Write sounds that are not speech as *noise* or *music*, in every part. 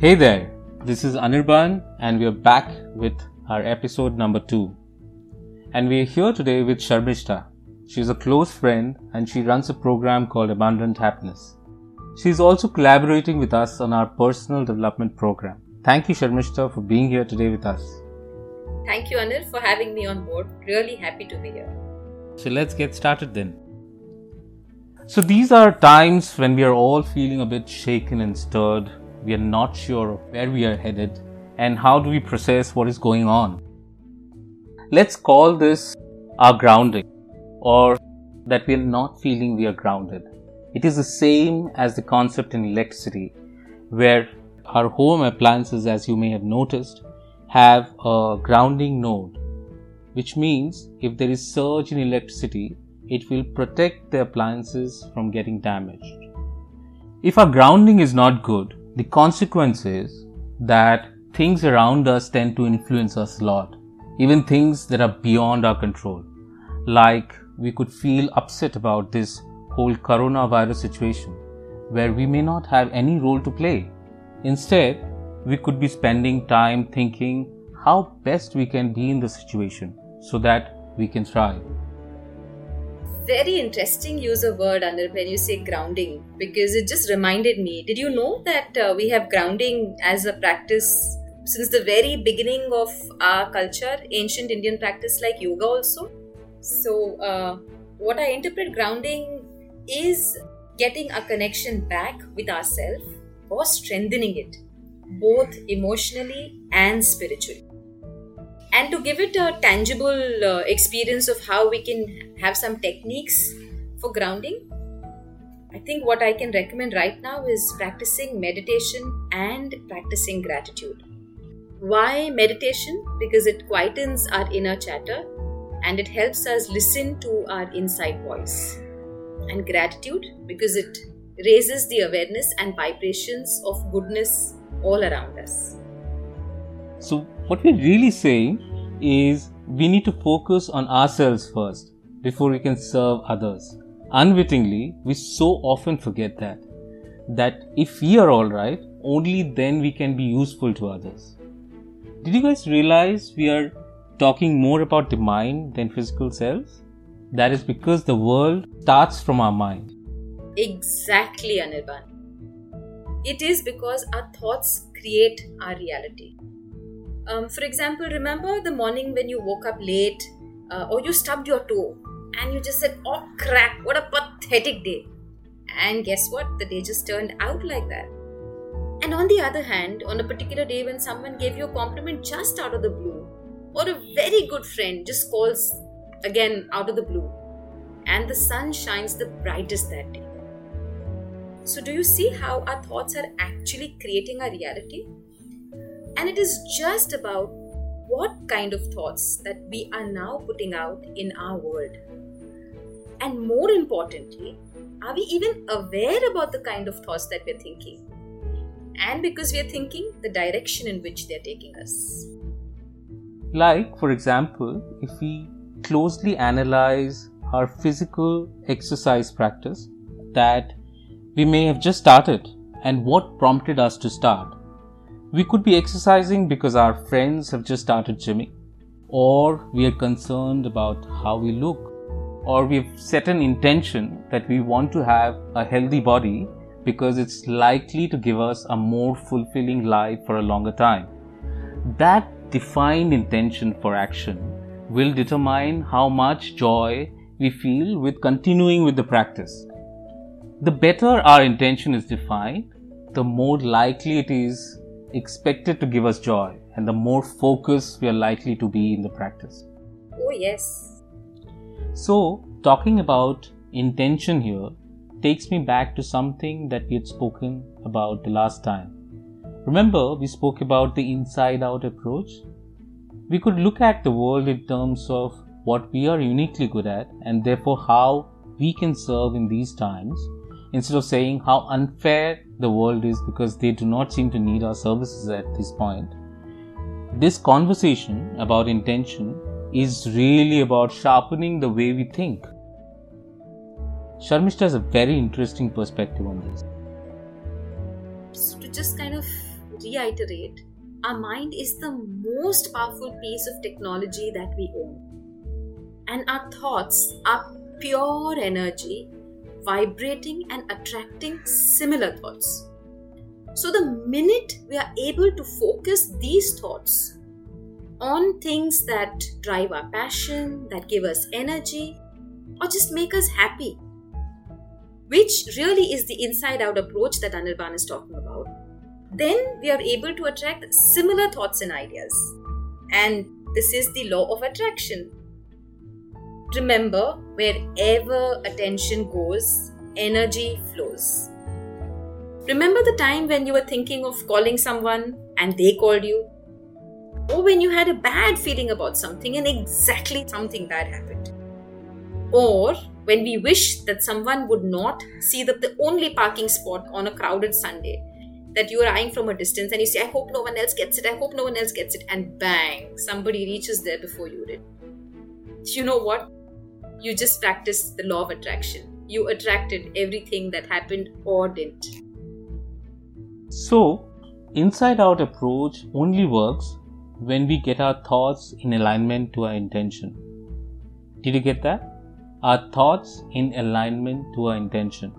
Hey there, this is Anirban, and we are back with our episode number two. And we are here today with Sharmishta. She's a close friend and she runs a program called Abundant Happiness. She's also collaborating with us on our personal development program. Thank you, Sharmishta, for being here today with us. Thank you, Anil, for having me on board. Really happy to be here. So let's get started then. So these are times when we are all feeling a bit shaken and stirred. We are not sure where we are headed and how do we process what is going on. Let's call this our grounding or that we are not feeling we are grounded. It is the same as the concept in electricity where our home appliances, as you may have noticed, have a grounding node, which means if there is surge in electricity, it will protect the appliances from getting damaged. If our grounding is not good, the consequence is that things around us tend to influence us a lot, even things that are beyond our control. Like we could feel upset about this whole coronavirus situation where we may not have any role to play. Instead, we could be spending time thinking how best we can be in the situation so that we can thrive. Very interesting use of word Anil when you say grounding because it just reminded me. Did you know that uh, we have grounding as a practice since the very beginning of our culture, ancient Indian practice like yoga also? So, uh, what I interpret grounding is getting a connection back with ourselves or strengthening it, both emotionally and spiritually. And to give it a tangible uh, experience of how we can have some techniques for grounding, I think what I can recommend right now is practicing meditation and practicing gratitude. Why meditation? Because it quietens our inner chatter and it helps us listen to our inside voice. And gratitude because it raises the awareness and vibrations of goodness all around us. So, what we're really saying is we need to focus on ourselves first before we can serve others. Unwittingly, we so often forget that. That if we are alright, only then we can be useful to others. Did you guys realize we are talking more about the mind than physical selves? That is because the world starts from our mind. Exactly, Anirban. It is because our thoughts create our reality. Um, for example, remember the morning when you woke up late uh, or you stubbed your toe and you just said, Oh crap, what a pathetic day. And guess what? The day just turned out like that. And on the other hand, on a particular day when someone gave you a compliment just out of the blue, or a very good friend just calls again out of the blue, and the sun shines the brightest that day. So, do you see how our thoughts are actually creating our reality? And it is just about what kind of thoughts that we are now putting out in our world. And more importantly, are we even aware about the kind of thoughts that we're thinking? And because we are thinking, the direction in which they're taking us. Like, for example, if we closely analyze our physical exercise practice that we may have just started and what prompted us to start. We could be exercising because our friends have just started gymming, or we are concerned about how we look, or we've set an intention that we want to have a healthy body because it's likely to give us a more fulfilling life for a longer time. That defined intention for action will determine how much joy we feel with continuing with the practice. The better our intention is defined, the more likely it is expected to give us joy and the more focused we are likely to be in the practice. Oh, yes. So, talking about intention here takes me back to something that we had spoken about the last time. Remember, we spoke about the inside out approach? We could look at the world in terms of what we are uniquely good at and therefore how we can serve in these times instead of saying how unfair the world is because they do not seem to need our services at this point. This conversation about intention is really about sharpening the way we think. Sharmishta has a very interesting perspective on this. to just kind of reiterate our mind is the most powerful piece of technology that we own. And our thoughts are pure energy vibrating and attracting similar thoughts. So, the minute we are able to focus these thoughts on things that drive our passion, that give us energy, or just make us happy, which really is the inside out approach that Anirban is talking about, then we are able to attract similar thoughts and ideas. And this is the law of attraction. Remember, wherever attention goes, energy flows. Remember the time when you were thinking of calling someone and they called you? Or when you had a bad feeling about something and exactly something bad happened? Or when we wish that someone would not see the, the only parking spot on a crowded Sunday that you are eyeing from a distance and you say, I hope no one else gets it, I hope no one else gets it, and bang, somebody reaches there before you did. You know what? You just practiced the law of attraction. You attracted everything that happened or didn't. So, inside out approach only works when we get our thoughts in alignment to our intention. Did you get that? Our thoughts in alignment to our intention.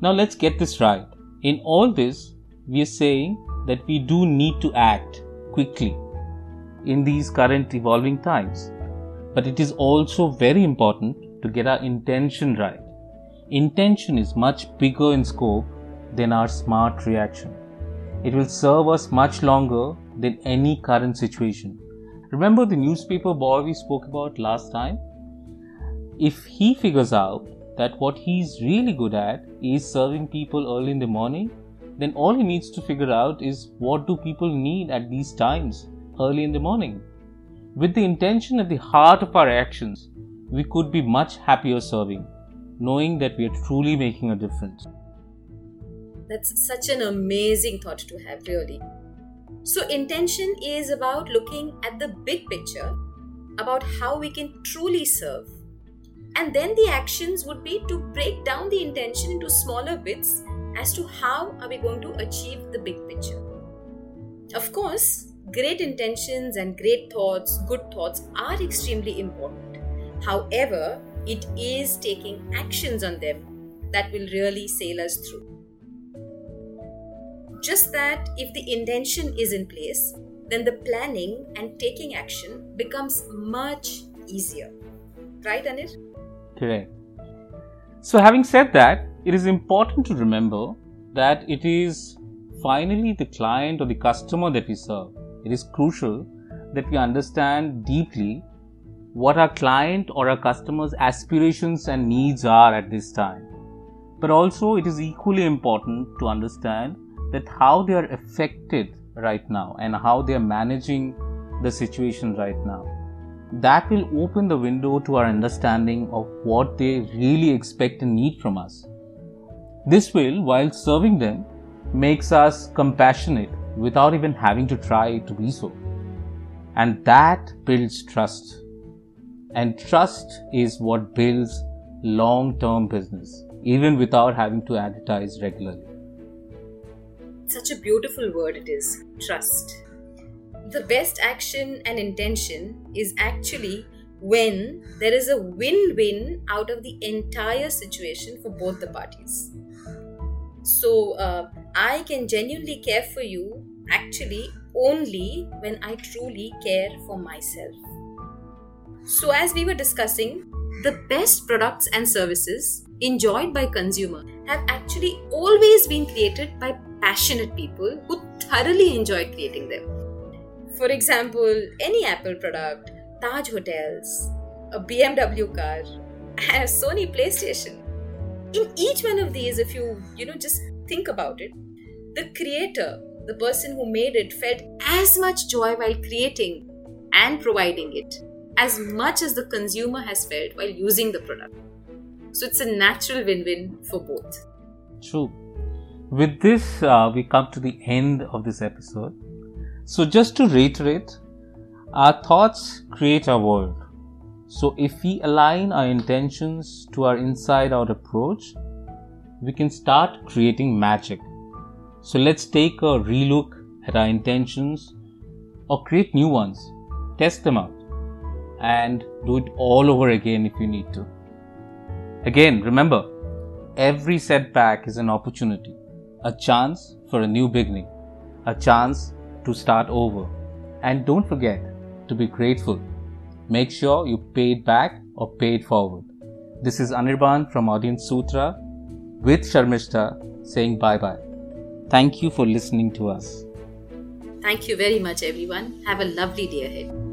Now let's get this right. In all this, we are saying that we do need to act quickly in these current evolving times. But it is also very important to get our intention right. Intention is much bigger in scope than our smart reaction. It will serve us much longer than any current situation. Remember the newspaper boy we spoke about last time? If he figures out that what he's really good at is serving people early in the morning, then all he needs to figure out is what do people need at these times early in the morning. With the intention at the heart of our actions, we could be much happier serving, knowing that we are truly making a difference. That's such an amazing thought to have, really. So, intention is about looking at the big picture about how we can truly serve. And then the actions would be to break down the intention into smaller bits as to how are we going to achieve the big picture. Of course, great intentions and great thoughts, good thoughts are extremely important. However, it is taking actions on them that will really sail us through. Just that if the intention is in place, then the planning and taking action becomes much easier. Right, Anir? Correct. So, having said that, it is important to remember that it is finally the client or the customer that we serve. It is crucial that we understand deeply what our client or our customer's aspirations and needs are at this time. But also, it is equally important to understand that how they are affected right now and how they are managing the situation right now. That will open the window to our understanding of what they really expect and need from us. This will, while serving them, makes us compassionate without even having to try to be so. And that builds trust. And trust is what builds long term business, even without having to advertise regularly such a beautiful word it is trust. The best action and intention is actually when there is a win win out of the entire situation for both the parties. So, uh, I can genuinely care for you actually only when I truly care for myself. So, as we were discussing, the best products and services enjoyed by consumer have actually always been created by passionate people who thoroughly enjoy creating them. For example, any Apple product, Taj Hotels, a BMW car, *laughs* a Sony PlayStation. In each one of these, if you you know just think about it, the creator, the person who made it, felt as much joy while creating and providing it as much as the consumer has felt while using the product. So it's a natural win-win for both. True with this, uh, we come to the end of this episode. So, just to reiterate, our thoughts create our world. So, if we align our intentions to our inside out approach, we can start creating magic. So let's take a relook at our intentions or create new ones, test them out, and do it all over again if you need to. Again, remember, every setback is an opportunity, a chance for a new beginning, a chance to start over. And don't forget to be grateful. Make sure you pay it back or pay it forward. This is Anirban from Audience Sutra with Sharmishta saying bye bye. Thank you for listening to us. Thank you very much, everyone. Have a lovely day ahead.